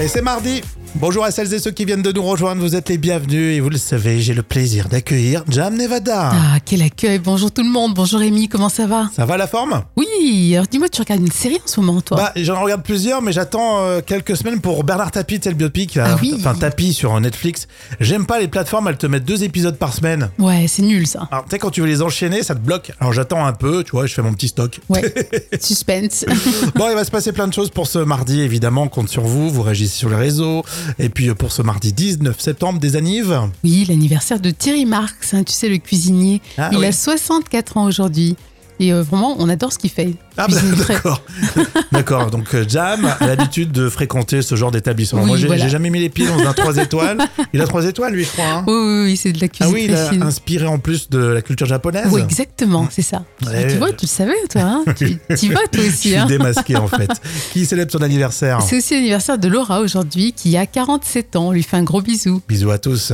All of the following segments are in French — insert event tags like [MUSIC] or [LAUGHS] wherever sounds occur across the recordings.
Et c'est mardi. Bonjour à celles et ceux qui viennent de nous rejoindre, vous êtes les bienvenus et vous le savez, j'ai le plaisir d'accueillir Jam Nevada. Ah, quel accueil. Bonjour tout le monde. Bonjour Rémi, comment ça va? Ça va la forme? Oui, alors dis-moi, tu regardes une série en ce moment, toi? Bah, j'en regarde plusieurs, mais j'attends euh, quelques semaines pour Bernard Tapie, c'est le biopic, là. Ah oui. enfin Tapie sur Netflix. J'aime pas les plateformes, elles te mettent deux épisodes par semaine. Ouais, c'est nul ça. Alors, tu sais, quand tu veux les enchaîner, ça te bloque. Alors, j'attends un peu, tu vois, je fais mon petit stock. Ouais, [LAUGHS] suspense. Bon, il va se passer plein de choses pour ce mardi, évidemment. On compte sur vous, vous réagissez sur les réseaux. Et puis, pour ce mardi 19 septembre, des anives. Oui, l'anniversaire de Thierry Marx, hein, tu sais, le cuisinier. Ah Il oui. a 64 ans aujourd'hui. Et euh, vraiment, on adore ce qu'il fait. Ah, bah, d'accord. [LAUGHS] d'accord. Donc, euh, Jam a l'habitude de fréquenter ce genre d'établissement. Oui, Moi, j'ai voilà. jamais mis les pieds dans un 3 étoiles. Il a 3 étoiles, lui, je crois. hein. Oui, oui, oui, c'est de la ah cuisine oui, il a inspiré en plus de la culture japonaise. Oui, exactement, c'est ça. Ouais, tu vois, je- tu le savais, toi. Hein [LAUGHS] tu y vas, toi [LAUGHS] Je aussi. suis Hein démasqué, en fait. Qui célèbre son anniversaire? C'est aussi l'anniversaire de Laura aujourd'hui, qui a 47 ans. On lui fait un gros bisou. Bisous à tous.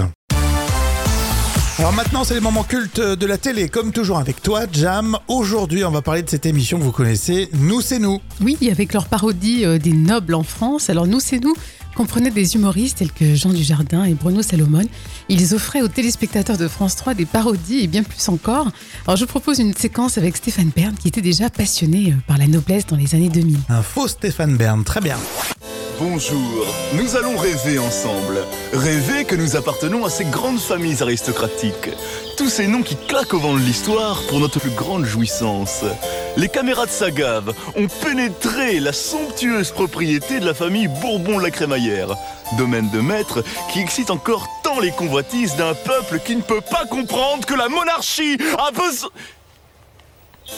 Alors maintenant, c'est les moments cultes de la télé, comme toujours avec toi, Jam. Aujourd'hui, on va parler de cette émission que vous connaissez, Nous c'est nous. Oui, avec leur parodie euh, des nobles en France. Alors nous, c'est nous comprenaient des humoristes tels que Jean Dujardin et Bruno Salomon. Ils offraient aux téléspectateurs de France 3 des parodies et bien plus encore. Alors je vous propose une séquence avec Stéphane Bern qui était déjà passionné euh, par la noblesse dans les années 2000. Un faux Stéphane Bern, très bien. Bonjour, nous allons rêver ensemble. Rêver que nous appartenons à ces grandes familles aristocratiques. Tous ces noms qui claquent au vent de l'histoire pour notre plus grande jouissance. Les caméras de Sagave ont pénétré la somptueuse propriété de la famille Bourbon la Crémaillère. Domaine de maître qui excite encore tant les convoitises d'un peuple qui ne peut pas comprendre que la monarchie a besoin...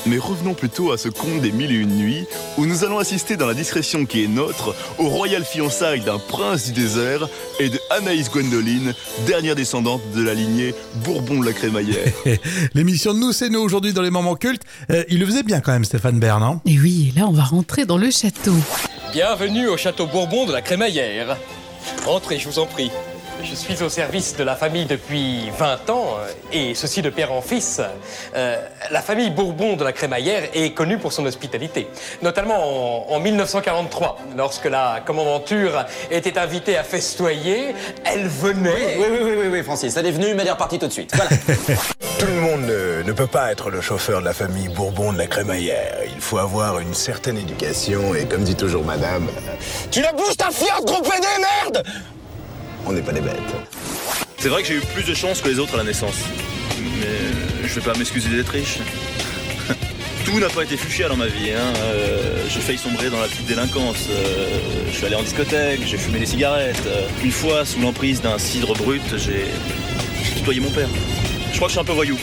Mais revenons plutôt à ce conte des mille et une nuits, où nous allons assister dans la discrétion qui est nôtre au royal fiançailles d'un prince du désert et de Anaïs Gwendoline, dernière descendante de la lignée Bourbon de la Crémaillère. [LAUGHS] L'émission de Nous c'est nous aujourd'hui dans les moments cultes. Euh, il le faisait bien quand même, Stéphane Bern. Hein? Et oui, et là on va rentrer dans le château. Bienvenue au château Bourbon de la Crémaillère. Entrez, je vous en prie. Je suis au service de la famille depuis 20 ans, euh, et ceci de père en fils. Euh, la famille Bourbon de la Crémaillère est connue pour son hospitalité, notamment en, en 1943, lorsque la commandanture était invitée à festoyer, elle venait... Oui, oui, oui, oui, oui, Francis, elle est venue, mais elle est repartie tout de suite. Voilà. [LAUGHS] Tout le monde ne, ne peut pas être le chauffeur de la famille Bourbon de la crémaillère. Il faut avoir une certaine éducation et comme dit toujours madame, tu la bouges ta fière, gros pédé, merde on n'est pas des bêtes. C'est vrai que j'ai eu plus de chance que les autres à la naissance. Mais je vais pas m'excuser d'être riche. [LAUGHS] Tout n'a pas été fuchsia dans ma vie. Hein. Euh, j'ai failli sombrer dans la petite délinquance. Euh, je suis allé en discothèque, j'ai fumé des cigarettes. Euh, une fois, sous l'emprise d'un cidre brut, j'ai j'ai tutoyé mon père. Je crois que je suis un peu voyou.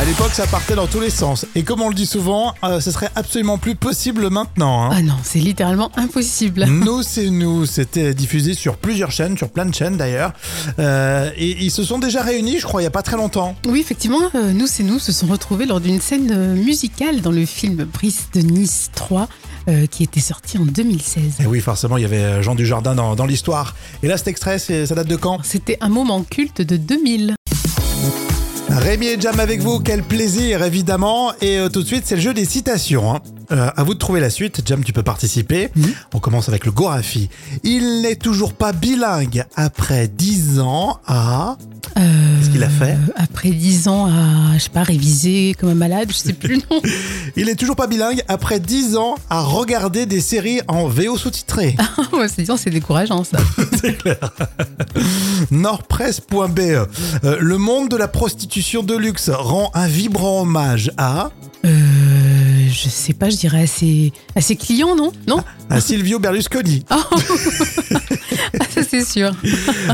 À l'époque, ça partait dans tous les sens. Et comme on le dit souvent, euh, ce serait absolument plus possible maintenant. hein. Ah non, c'est littéralement impossible. [LAUGHS] Nous, [LAUGHS] c'est nous. C'était diffusé sur plusieurs chaînes, sur plein de chaînes d'ailleurs. Euh, et ils se sont déjà réunis, je crois, il y a pas très longtemps. Oui, effectivement, euh, nous c'est nous se sont retrouvés lors d'une scène euh, musicale dans le film Brice de Nice 3 euh, qui était sorti en 2016. Et oui, forcément, il y avait Jean Dujardin dans, dans l'histoire. Et là, cet extrait, ça date de quand? C'était un moment culte de 2000. Rémi et Jam avec vous, quel plaisir évidemment. Et euh, tout de suite, c'est le jeu des citations. hein. Euh, à vous de trouver la suite. Jam, tu peux participer. On commence avec le Gorafi. Il n'est toujours pas bilingue après 10 ans à... Qu'est-ce qu'il a fait Euh, Après 10 ans à, je sais pas, réviser comme un malade, je sais plus le nom. [LAUGHS] Il est toujours pas bilingue après 10 ans à regarder des séries en VO sous-titré. Ouais, c'est disons, c'est décourageant ça. [LAUGHS] Nordpresse.be. Euh, le monde de la prostitution de luxe rend un vibrant hommage à... Euh, je sais pas, je dirais à ses, à ses clients, non? Non? À Silvio Berlusconi. [LAUGHS] Ah, ça c'est sûr.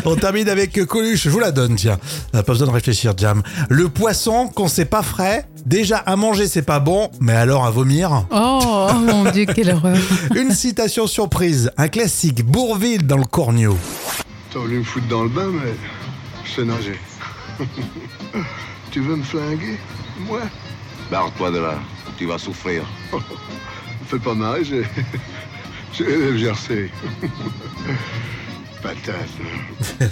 On termine avec Coluche, je vous la donne, tiens. Pas besoin de réfléchir, Jam. Le poisson, qu'on sait pas frais, déjà à manger c'est pas bon, mais alors à vomir? Oh, oh mon dieu, quelle horreur. [LAUGHS] Une citation surprise, un classique, Bourville dans le Cornio. T'as voulu me foutre dans le bain, mais je sais nager. [LAUGHS] tu veux me flinguer? Moi? Barre-toi de là, tu vas souffrir. [LAUGHS] Fais pas mal, j'ai. [LAUGHS] J'ai. [LAUGHS] Patate.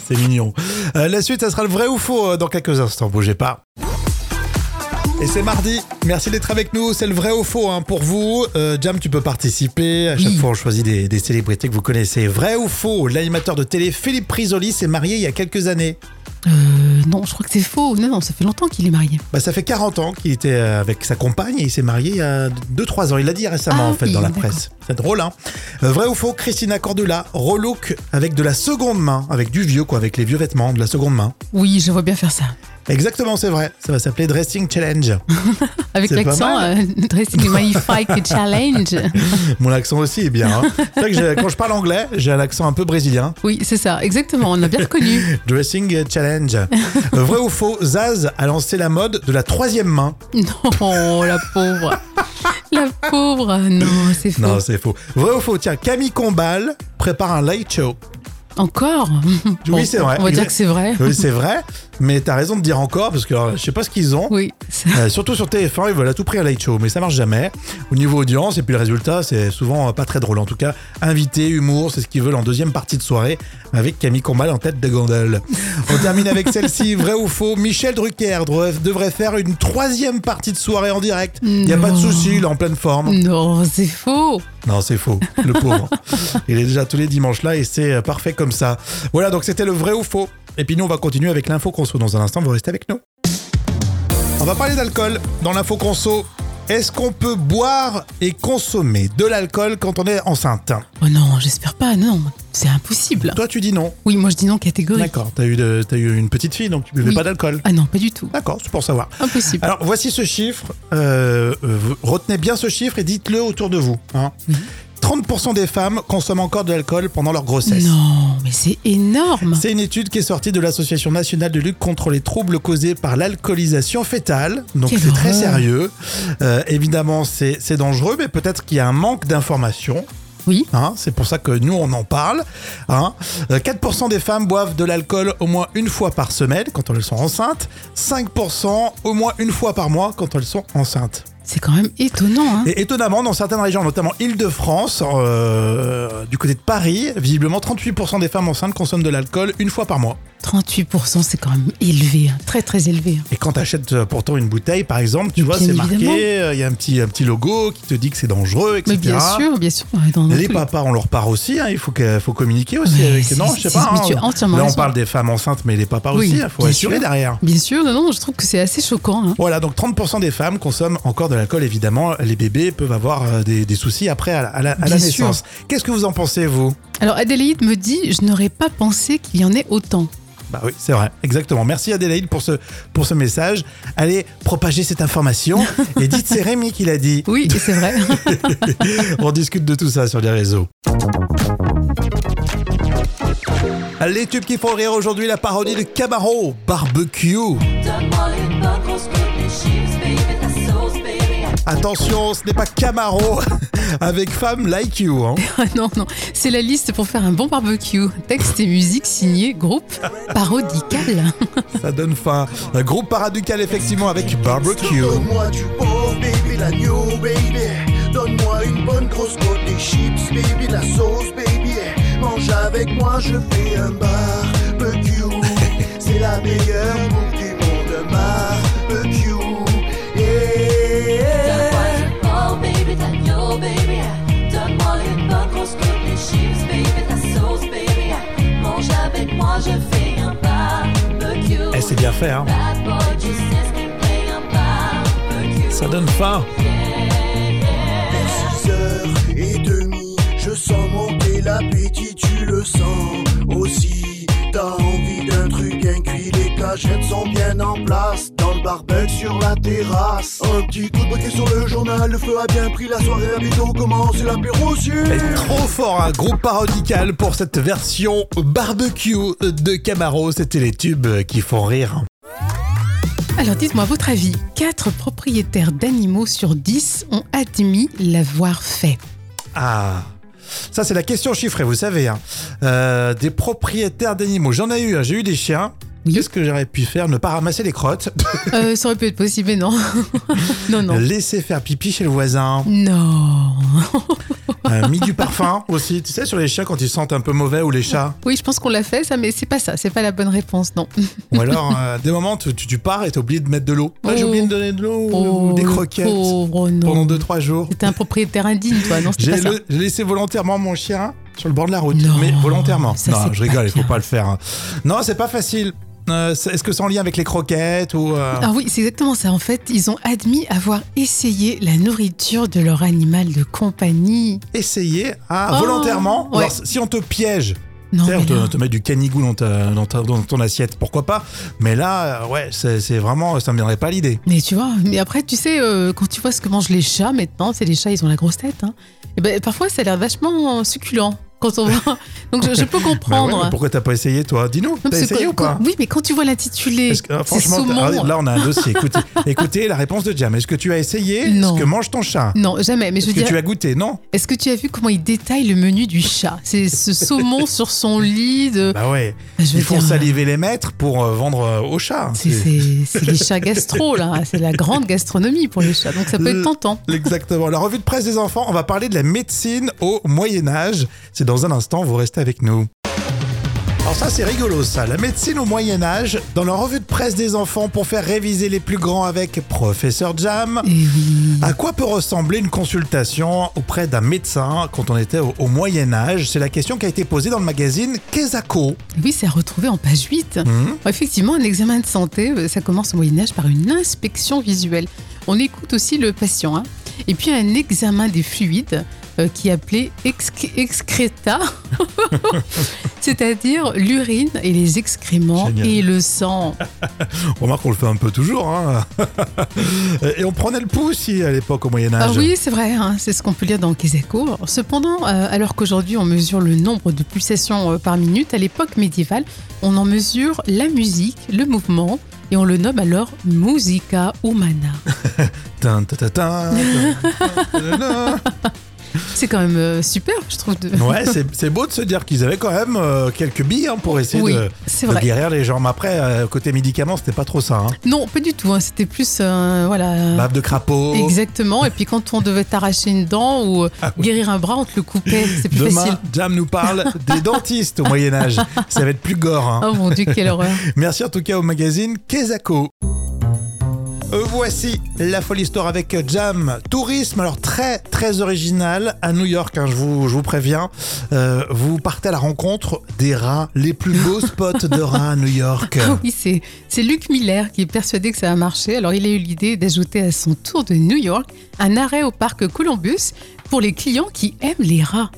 C'est mignon. Euh, la suite, ça sera le vrai ou faux euh, dans quelques instants, bougez pas. Et c'est mardi. Merci d'être avec nous. C'est le vrai ou faux hein, pour vous. Euh, Jam, tu peux participer. À chaque Oui. fois, on choisit des, des célébrités que vous connaissez. Vrai ou faux L'animateur de télé Philippe Prisoli s'est marié il y a quelques années. Euh, non, je crois que c'est faux. Non, non, ça fait longtemps qu'il est marié. Bah, ça fait 40 ans qu'il était euh, avec sa compagne et il s'est marié il y a 2-3 ans. Il l'a dit récemment Ah en fait oui, dans la presse. C'est drôle, hein Euh, Vrai ou faux Christina Cordula relook avec de la seconde main, avec du vieux quoi, avec les vieux vêtements, de la seconde main. Oui, je vois bien faire ça. Exactement, c'est vrai. Ça va s'appeler Dressing Challenge. [LAUGHS] Avec l'accent euh, Dressing Magnifique [LAUGHS] Challenge. [LAUGHS] Mon accent aussi est bien. hein. C'est vrai que quand je parle anglais, j'ai un accent un peu brésilien. Oui, c'est ça, exactement. On a bien reconnu. Dressing Challenge. Euh, Vrai ou faux, Zaz a lancé la mode de la troisième main. Non, la pauvre. La pauvre. Non, c'est faux. Non, c'est faux. Vrai ou faux, tiens, Camille Combal prépare un light show. Encore? Oui, c'est vrai. On va dire que c'est vrai. Oui, c'est vrai, mais t'as raison de dire encore, parce que alors, je sais pas ce qu'ils ont. Oui, Euh, surtout sur TF1, ils veulent à tout prix un light show, mais ça marche jamais. Au niveau audience, et puis le résultat, c'est souvent euh, pas très drôle. En tout cas, invité, humour, c'est ce qu'ils veulent en deuxième partie de soirée, avec Camille Combal en tête de gondole. On termine avec celle-ci, [LAUGHS] vrai ou faux Michel Drucker devrait- faire une troisième partie de soirée en direct. Il y a pas de souci, il est en pleine forme. Non, c'est faux. Non, c'est faux, le pauvre. [LAUGHS] Il est déjà tous les dimanches là et c'est euh, parfait comme ça. Voilà, donc c'était le vrai ou faux. Et puis nous, on va continuer avec l'info conso dans un instant. Vous restez avec nous. On va parler d'alcool dans l'info conso. Est-ce qu'on peut boire et consommer de l'alcool quand on est enceinte Oh non, j'espère pas. Non, c'est impossible. Toi, tu dis non. Oui, moi je dis non catégorique. D'accord, t'as eu, de- t'as eu une petite fille, donc tu buvais Oui. pas d'alcool. Ah non, pas du tout. D'accord, c'est pour savoir. Impossible. Alors, voici ce chiffre. Euh, euh, vous retenez bien ce chiffre et dites-le autour de vous. hein. 30% des femmes consomment encore de l'alcool pendant leur grossesse. Non, mais c'est énorme. C'est une étude qui est sortie de l'Association nationale de lutte contre les troubles causés par l'alcoolisation fétale. Donc c'est très sérieux. Euh, évidemment, c'est c'est dangereux, mais peut-être qu'il y a un manque d'informations. Oui. Hein, c'est pour ça que nous, on en parle. Hein. Euh, 4% des femmes boivent de l'alcool au moins une fois par semaine quand elles sont enceintes. 5% au moins une fois par mois quand elles sont enceintes. C'est quand même étonnant. Hein. Et étonnamment, dans certaines régions, notamment Île-de-France, euh, du côté de Paris, visiblement 38% des femmes enceintes consomment de l'alcool une fois par mois. 38%, c'est quand même élevé. hein. Très, très élevé. hein. Et quand tu achètes pourtant une bouteille, par exemple, tu vois, c'est marqué, euh, il y a un petit, un petit logo qui te dit que c'est dangereux, etc. Mais bien sûr, bien sûr. dans- Les papas, on leur part aussi, il faut, que, faut communiquer aussi avec. Non, je sais pas. tu Là, on parle des femmes enceintes, mais les papas Oui, aussi, il faut assurer sûr. derrière. Bien sûr, non, non, je trouve que c'est assez choquant. Voilà, donc 30% des femmes consomment encore de l'alcool, évidemment. Les bébés peuvent avoir euh, des, des soucis après à la, à la- à la Bien sûr. naissance. Qu'est-ce que vous en pensez, vous? Alors, Adélaïde me dit Je n'aurais pas pensé qu'il y en ait autant. Bah oui, c'est vrai, exactement. Merci Adélaïde pour ce, pour ce message. Allez, propagez cette information [LAUGHS] et dites c'est Rémi qui l'a dit. Oui, c'est vrai. [LAUGHS] On discute de tout ça sur les réseaux. Les tubes qui font rire aujourd'hui, la parodie de Camaro, Barbecue. Attention, ce n'est pas Camaro [LAUGHS] avec Femme Like You. hein. [LAUGHS] Ah non, non, c'est la liste pour faire un bon barbecue. Texte et musique signé groupe parodical. [LAUGHS] Ça donne faim. Un groupe paraducal effectivement avec Barbecue. Donne-moi du pauvre, baby, l'agneau, baby. Donne-moi une bonne grosse côte, des chips, baby, la sauce, baby. Mange avec moi, je fais un barbecue. C'est la meilleure Eh, c'est bien fait, hein. Ça donne faim. 6 heures et demie, je sens monter l'appétit, tu le sens aussi. T'as envie d'un truc bien cuit, les cachettes sont bien en place. Barbecue sur la terrasse. Un petit coup de briquet sur le journal, le feu a bien pris, la soirée à bientôt commence, et l'apéro sur. Trop fort, un groupe parodical pour cette version barbecue de Camaro. C'était les tubes qui font rire. Alors dites-moi, votre avis, 4 propriétaires d'animaux sur 10 ont admis l'avoir fait? Ah ça, c'est la question chiffrée, vous savez. hein. Euh, des propriétaires d'animaux. J'en ai eu, hein. j'ai eu des chiens. Qu'est-ce que j'aurais pu faire Ne pas ramasser les crottes. Euh, ça aurait pu être possible, mais non. [LAUGHS] non, non. Laisser faire pipi chez le voisin. Non. Euh, mis du [LAUGHS] parfum aussi. Tu sais, sur les chiens quand ils sentent un peu mauvais ou les chats. Oui, je pense qu'on l'a fait, ça, mais c'est pas ça. C'est pas la bonne réponse, non. [LAUGHS] Ou alors, euh, des moments, tu, tu, tu pars et t'as oublié de mettre de l'eau. Ah, J'ai Oh. oublié de donner de l'eau ou Oh, des croquettes non. pendant 2-3 jours. C'était un propriétaire indigne, toi, non J'ai laissé volontairement mon chien sur le bord de la route. Non, mais volontairement. ça, non, je rigole, il faut pas le faire. hein. Non, c'est pas facile. Euh, Est-ce que c'est en lien avec les croquettes ou euh, Ah oui, c'est exactement ça. En fait, ils ont admis avoir essayé la nourriture de leur animal de compagnie. essayer ah, Oh, volontairement ouais. Alors, Si on te piège, Non, sais, on te, met du canigou dans, ta- dans, ta- dans ton assiette, pourquoi pas Mais là, euh, ouais, c'est vraiment, ça me viendrait pas l'idée. Mais tu vois, mais après, tu sais, euh, quand tu vois ce que mangent les chats maintenant, c'est les chats, ils ont la grosse tête. Hein. Et ben, parfois, ça a l'air vachement succulent quand on voit. Donc, je, je peux Bah ouais, comprendre. mais pourquoi t'as pas essayé, toi Dis-nous, t'as essayé ou pas quand- Oui, mais quand tu vois l'intitulé, euh, franchement, saumon. t'as- là on a un dossier. Écoutez, [LAUGHS] écoutez la réponse de Jam. Est-ce que tu as essayé Non. ce que mange ton chat Non, jamais. Mais je Est-ce que tu as goûté Non est-ce que tu as vu comment il détaille le menu du chat? C'est ce saumon sur son lit. De... Bah ouais. Je veux Ils font dire, saliver les maîtres pour euh, vendre euh, aux chats. C'est c'est- c'est les chats gastro, là. C'est la grande gastronomie pour les chats. Donc, ça peut être tentant. Exactement. La revue de presse des enfants, on va parler de la médecine au Moyen Âge. C'est dans un instant, vous restez avec nous. Alors ça c'est rigolo ça, la médecine au Moyen Âge, dans la revue de presse des enfants pour faire réviser les plus grands avec Professeur Jam. Oui. À quoi peut ressembler une consultation auprès d'un médecin quand on était au, au Moyen Âge C'est la question qui a été posée dans le magazine Kezako. Oui, c'est à retrouver en page 8. Mhm. Effectivement, un examen de santé, euh, ça commence au Moyen-Âge par une inspection visuelle. On écoute aussi le patient. hein. Et puis un examen des fluides euh, qui est appelé exc- excréta, c'est-à-dire l'urine et les excréments Génial. et le sang. Remarque qu'on le fait un peu toujours. Hein. Et on prenait le pouls aussi à l'époque au Moyen Ah Âge. oui, c'est vrai, hein, c'est ce qu'on peut lire dans. Alors, Cependant, euh, alors qu'aujourd'hui on mesure le nombre de pulsations euh, par minute, à l'époque médiévale, on en mesure la musique, le mouvement, et on le nomme alors musica humana. C'est quand même euh, super, je trouve. De... Ouais, c'est c'est beau de se dire qu'ils avaient quand même euh, quelques billes hein, pour essayer Oui, de, guérir les gens. Mais après, euh, côté médicaments, c'était pas trop ça. Hein. Non, pas du tout. hein, C'était plus, euh, voilà. Bave de crapaud. Exactement. Et puis quand on devait t'arracher une dent ou Ah oui. guérir un bras, on te le coupait. C'est plus Demain, facile. Jam nous parle des [LAUGHS] dentistes au Moyen Âge. Ça va être plus gore. Oh mon dieu, quelle horreur. Merci en tout cas au magazine Kezako. Euh, Voici la folle histoire avec Jam. Tourisme, alors très très original à New York, hein, je, vous, je vous préviens. Euh, vous partez à la rencontre des rats, les plus beaux [LAUGHS] spots de rats à New York. Ah oui, c'est, c'est Luc Miller qui est persuadé que ça va marcher. Alors, il a eu l'idée d'ajouter à son tour de New York un arrêt au parc Columbus pour les clients qui aiment les rats.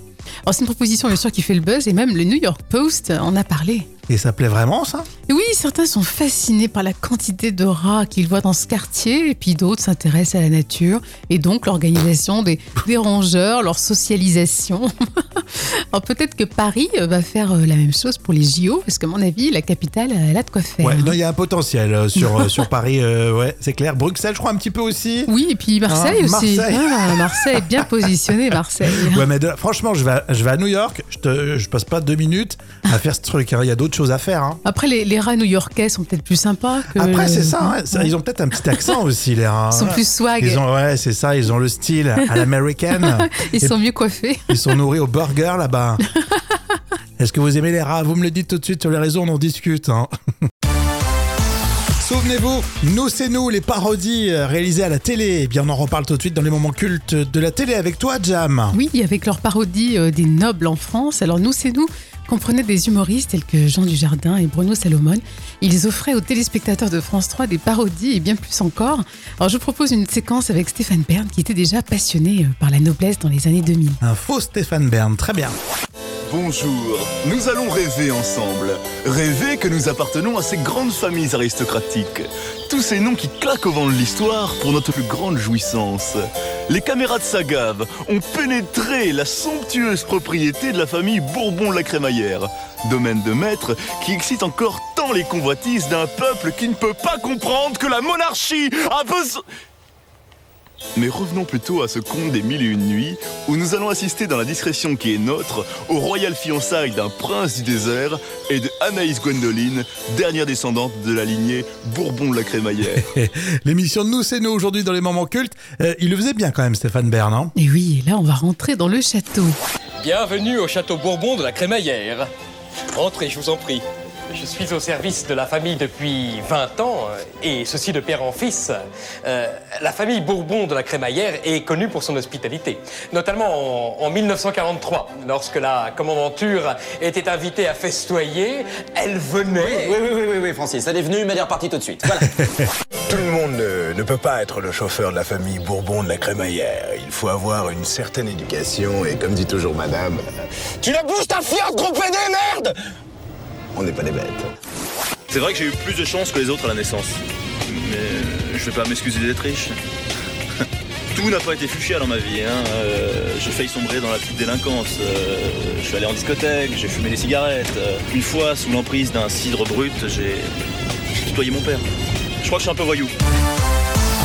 Alors, c'est une proposition, bien sûr, qui fait le buzz et même le New York Post en a parlé. Et ça plaît vraiment ça? Oui, certains sont fascinés par la quantité de rats qu'ils voient dans ce quartier, et puis d'autres s'intéressent à la nature, et donc l'organisation des, des rongeurs, leur socialisation. [LAUGHS] Alors peut-être que Paris euh, va faire euh, la même chose pour les JO, parce qu'à mon avis, la capitale, elle a de quoi faire. Ouais, non, il y a un potentiel euh, sur, sur Paris, euh, ouais, c'est clair. Bruxelles, je crois un petit peu aussi? Oui, et puis Marseille Hein, aussi. Marseille. Ah, Marseille, bien [LAUGHS] positionné, Marseille. Ouais, mais de- franchement, je vais, à, je vais à New York, je, te, je passe pas deux minutes à faire ce truc. hein. Il y a d'autres choses à faire. hein. Après, les, les rats new-yorkais sont peut-être plus sympas que. Après, c'est ça, hein, ça, Ils ont peut-être un petit accent [LAUGHS] aussi, les rats. Ils sont plus swag. Ils ont, ouais, c'est ça, ils ont le style à l'américaine. [LAUGHS] Ils Et sont mieux coiffés. [LAUGHS] Ils sont nourris au burger là-bas. Est-ce que vous aimez les rats? Vous me le dites tout de suite sur les réseaux, on en discute. hein. Souvenez-vous, nous c'est nous, les parodies euh, réalisées à la télé. Eh bien, on en reparle tout de suite dans les moments cultes de la télé avec toi, Jam. Oui, avec leur parodie euh, des nobles en France. Alors nous, c'est nous comprenaient des humoristes tels que Jean Dujardin et Bruno Salomon. Ils offraient aux téléspectateurs de France 3 des parodies et bien plus encore. Alors je vous propose une séquence avec Stéphane Bern qui était déjà passionné euh, par la noblesse dans les années 2000. Un faux Stéphane Bern, très bien. Bonjour, nous allons rêver ensemble. Rêver que nous appartenons à ces grandes familles aristocratiques. Tous ces noms qui claquent au vent de l'histoire pour notre plus grande jouissance. Les caméras de Sagave ont pénétré la somptueuse propriété de la famille Bourbon de la Crémaillère. Domaine de maître qui excite encore tant les convoitises d'un peuple qui ne peut pas comprendre que la monarchie a besoin... Mais revenons plutôt à ce conte des mille et une nuits, où nous allons assister dans la discrétion qui est nôtre au royal fiançailles d'un prince du désert et de Anaïs Gwendoline, dernière descendante de la lignée Bourbon de la Crémaillère. [LAUGHS] L'émission de Nous, c'est nous aujourd'hui dans les moments cultes. Euh, il le faisait bien quand même, Stéphane Bern. Et oui, et là, on va rentrer dans le château. Bienvenue au château Bourbon de la Crémaillère. Entrez, je vous en prie. Je suis au service de la famille depuis 20 ans, euh, et ceci de père en fils. Euh, la famille Bourbon de la Crémaillère est connue pour son hospitalité, notamment en, en 1943, lorsque la commandanture était invitée à festoyer, elle venait... Oui, oui, oui, oui, oui, Francis, elle est venue, mais elle est repartie tout de suite. Voilà. [LAUGHS] Tout le monde ne, ne peut pas être le chauffeur de la famille Bourbon de la Crémaillère. Il faut avoir une certaine éducation et comme dit toujours madame, tu la bouges ta Fiat, gros pédé, merde on n'est pas des bêtes. C'est vrai que j'ai eu plus de chance que les autres à la naissance. Mais euh, je vais pas m'excuser d'être riche. [LAUGHS] Tout n'a pas été fuchsia dans ma vie. Hein. Euh, j'ai failli sombrer dans la petite délinquance. Euh, je suis allé en discothèque, j'ai fumé des cigarettes. Une fois, sous l'emprise d'un cidre brut, j'ai tutoyé mon père. Je crois que je suis un peu voyou.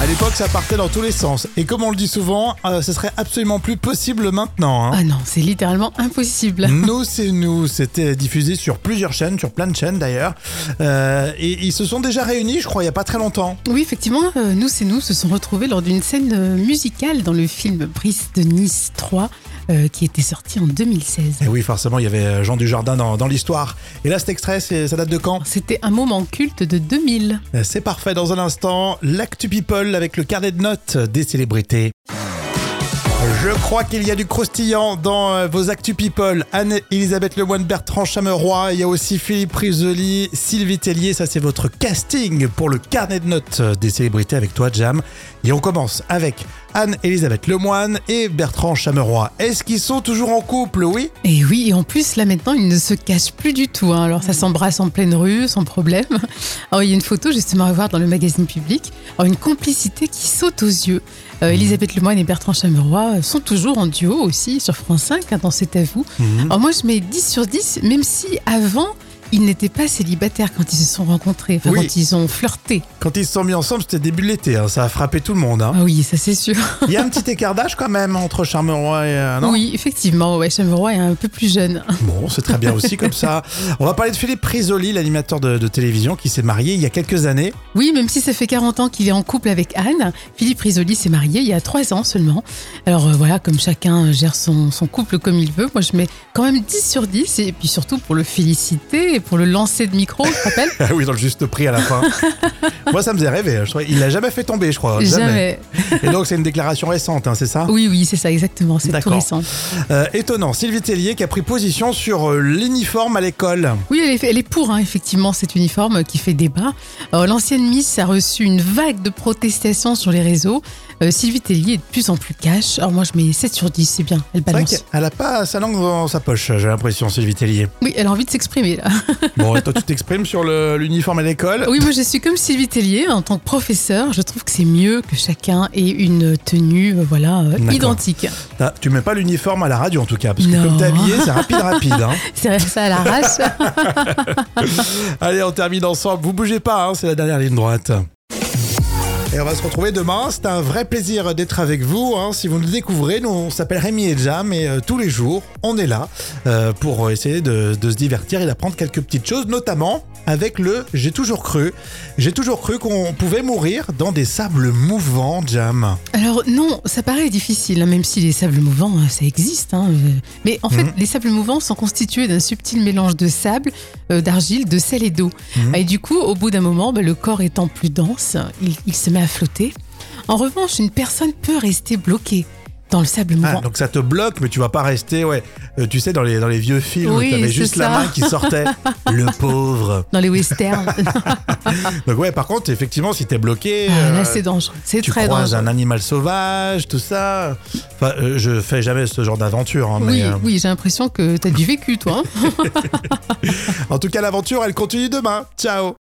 À l'époque, ça partait dans tous les sens. Et comme on le dit souvent, euh, ce serait absolument plus possible maintenant. hein. Ah non, c'est littéralement impossible. [LAUGHS] Nous, [LAUGHS] c'est nous. C'était diffusé sur plusieurs chaînes, sur plein de chaînes d'ailleurs. Euh, et ils se sont déjà réunis, je crois, il n'y a pas très longtemps. Oui, effectivement, euh, nous c'est nous se sont retrouvés lors d'une scène euh, musicale dans le film Brice de Nice 3 euh, qui était sorti en 2016. Et oui, forcément, il y avait euh, Jean Dujardin dans, dans l'histoire. Et là, cet extrait, ça date de quand? C'était un moment culte de 2000. Euh, C'est parfait dans un instant. L'actu people avec le carnet de notes des célébrités. Je crois qu'il y a du croustillant dans vos actu people. Anne-Elisabeth Lemoine, Bertrand Chameroy, il y a aussi Philippe Risoli, Sylvie Tellier. Ça, c'est votre casting pour le carnet de notes des célébrités avec toi, Jam. Et on commence avec Anne-Elisabeth Lemoine et Bertrand Chameroy. Est-ce qu'ils sont toujours en couple, oui Et oui, et en plus, là maintenant, ils ne se cachent plus du tout. hein. Alors, ça s'embrasse en pleine rue, sans problème. [LAUGHS] Alors, il y a une photo justement à voir dans le magazine public. Alors, une complicité qui saute aux yeux. Euh, Elisabeth Lemoine et Bertrand Chameroy sont toujours en duo aussi sur France 5 hein, dans C'est à vous. Alors, moi, je mets 10 sur 10, même si avant, ils n'étaient pas célibataires quand ils se sont rencontrés, enfin, Oui. quand ils ont flirté. Quand ils se sont mis ensemble, c'était début de l'été. hein. Ça a frappé tout le monde. hein. Ah oui, ça c'est sûr. [LAUGHS] Il y a un petit écart d'âge quand même entre Chameroy et... euh, non? Oui, effectivement, ouais, est un peu plus jeune. [LAUGHS] Bon, c'est très bien aussi comme ça. On va parler de Philippe Prisoli, l'animateur de, de télévision qui s'est marié il y a quelques années. Oui, même si ça fait 40 ans qu'il est en couple avec Anne, Philippe Risoli s'est marié il y a 3 ans seulement. Alors euh, voilà, comme chacun gère son, son couple comme il veut, moi je mets quand même 10 sur 10 et puis surtout pour le féliciter pour le lancer de micro, je rappelle [LAUGHS] Ah oui, dans le juste prix à la fin. [LAUGHS] Moi, ça me faisait rêver. hein. Je il l'a jamais fait tomber, je crois. Jamais. Et donc, c'est une déclaration récente, hein, c'est ça? Oui, oui, c'est ça, exactement, c'est tout récent. Euh, Étonnant. Sylvie Tellier qui a pris position sur euh, l'uniforme à l'école. Oui, elle est, elle est pour, hein, effectivement, cet uniforme qui fait débat. Alors, L'ancienne Miss a reçu une vague de protestations sur les réseaux. Euh, Sylvie Tellier est de plus en plus cash. Alors moi, je mets 7 sur 10, c'est bien, elle vrai balance. qu'elle a pas sa langue dans sa poche, j'ai l'impression, Sylvie Tellier. Oui, elle a envie de s'exprimer là. [LAUGHS] Bon, toi, tu t'exprimes sur l'uniforme à l'école? Oui, moi je suis comme Sylvie Tellier en tant que professeur. Je trouve que c'est mieux que chacun ait une tenue, euh, voilà, euh, identique. Ah, Tu mets pas l'uniforme à la radio en tout cas, parce que Non. comme t'es habillé, c'est rapide, rapide. hein. [LAUGHS] C'est ça à l'arrache. [LAUGHS] Allez, on termine ensemble. Vous bougez pas, hein, c'est la dernière ligne droite. Et on va se retrouver demain. C'est un vrai plaisir d'être avec vous. hein. Si vous nous découvrez, nous on s'appelle Rémi et Jam et euh, tous les jours, on est là euh, pour essayer de, de se divertir et d'apprendre quelques petites choses, notamment avec le J'ai toujours cru. J'ai toujours cru qu'on pouvait mourir dans des sables mouvants, Jam. Alors non, ça paraît difficile, hein, même si les sables mouvants, euh, ça existe. hein. Mais en fait, Mhm. les sables mouvants sont constitués d'un subtil mélange de sable, euh, d'argile, de sel et d'eau. Mhm. Et du coup, au bout d'un moment, bah, le corps étant plus dense, il, il se met à flotter. En revanche, une personne peut rester bloquée dans le sable Ah, mouvant. donc ça te bloque, mais tu vas pas rester, ouais. euh, tu sais, dans les, dans les vieux films, Oui, t'avais c'est juste la main qui sortait. [LAUGHS] le pauvre. Dans les westerns. [LAUGHS] Donc ouais, par contre, effectivement, si t'es bloqué, Ah, euh, c'est dangereux. C'est tu très croises dangereux. un animal sauvage, tout ça. Enfin, euh, je fais jamais ce genre d'aventure, hein, Oui, oui, j'ai l'impression que tu as du vécu, toi. hein. [LAUGHS] en tout cas, l'aventure, elle continue demain. Ciao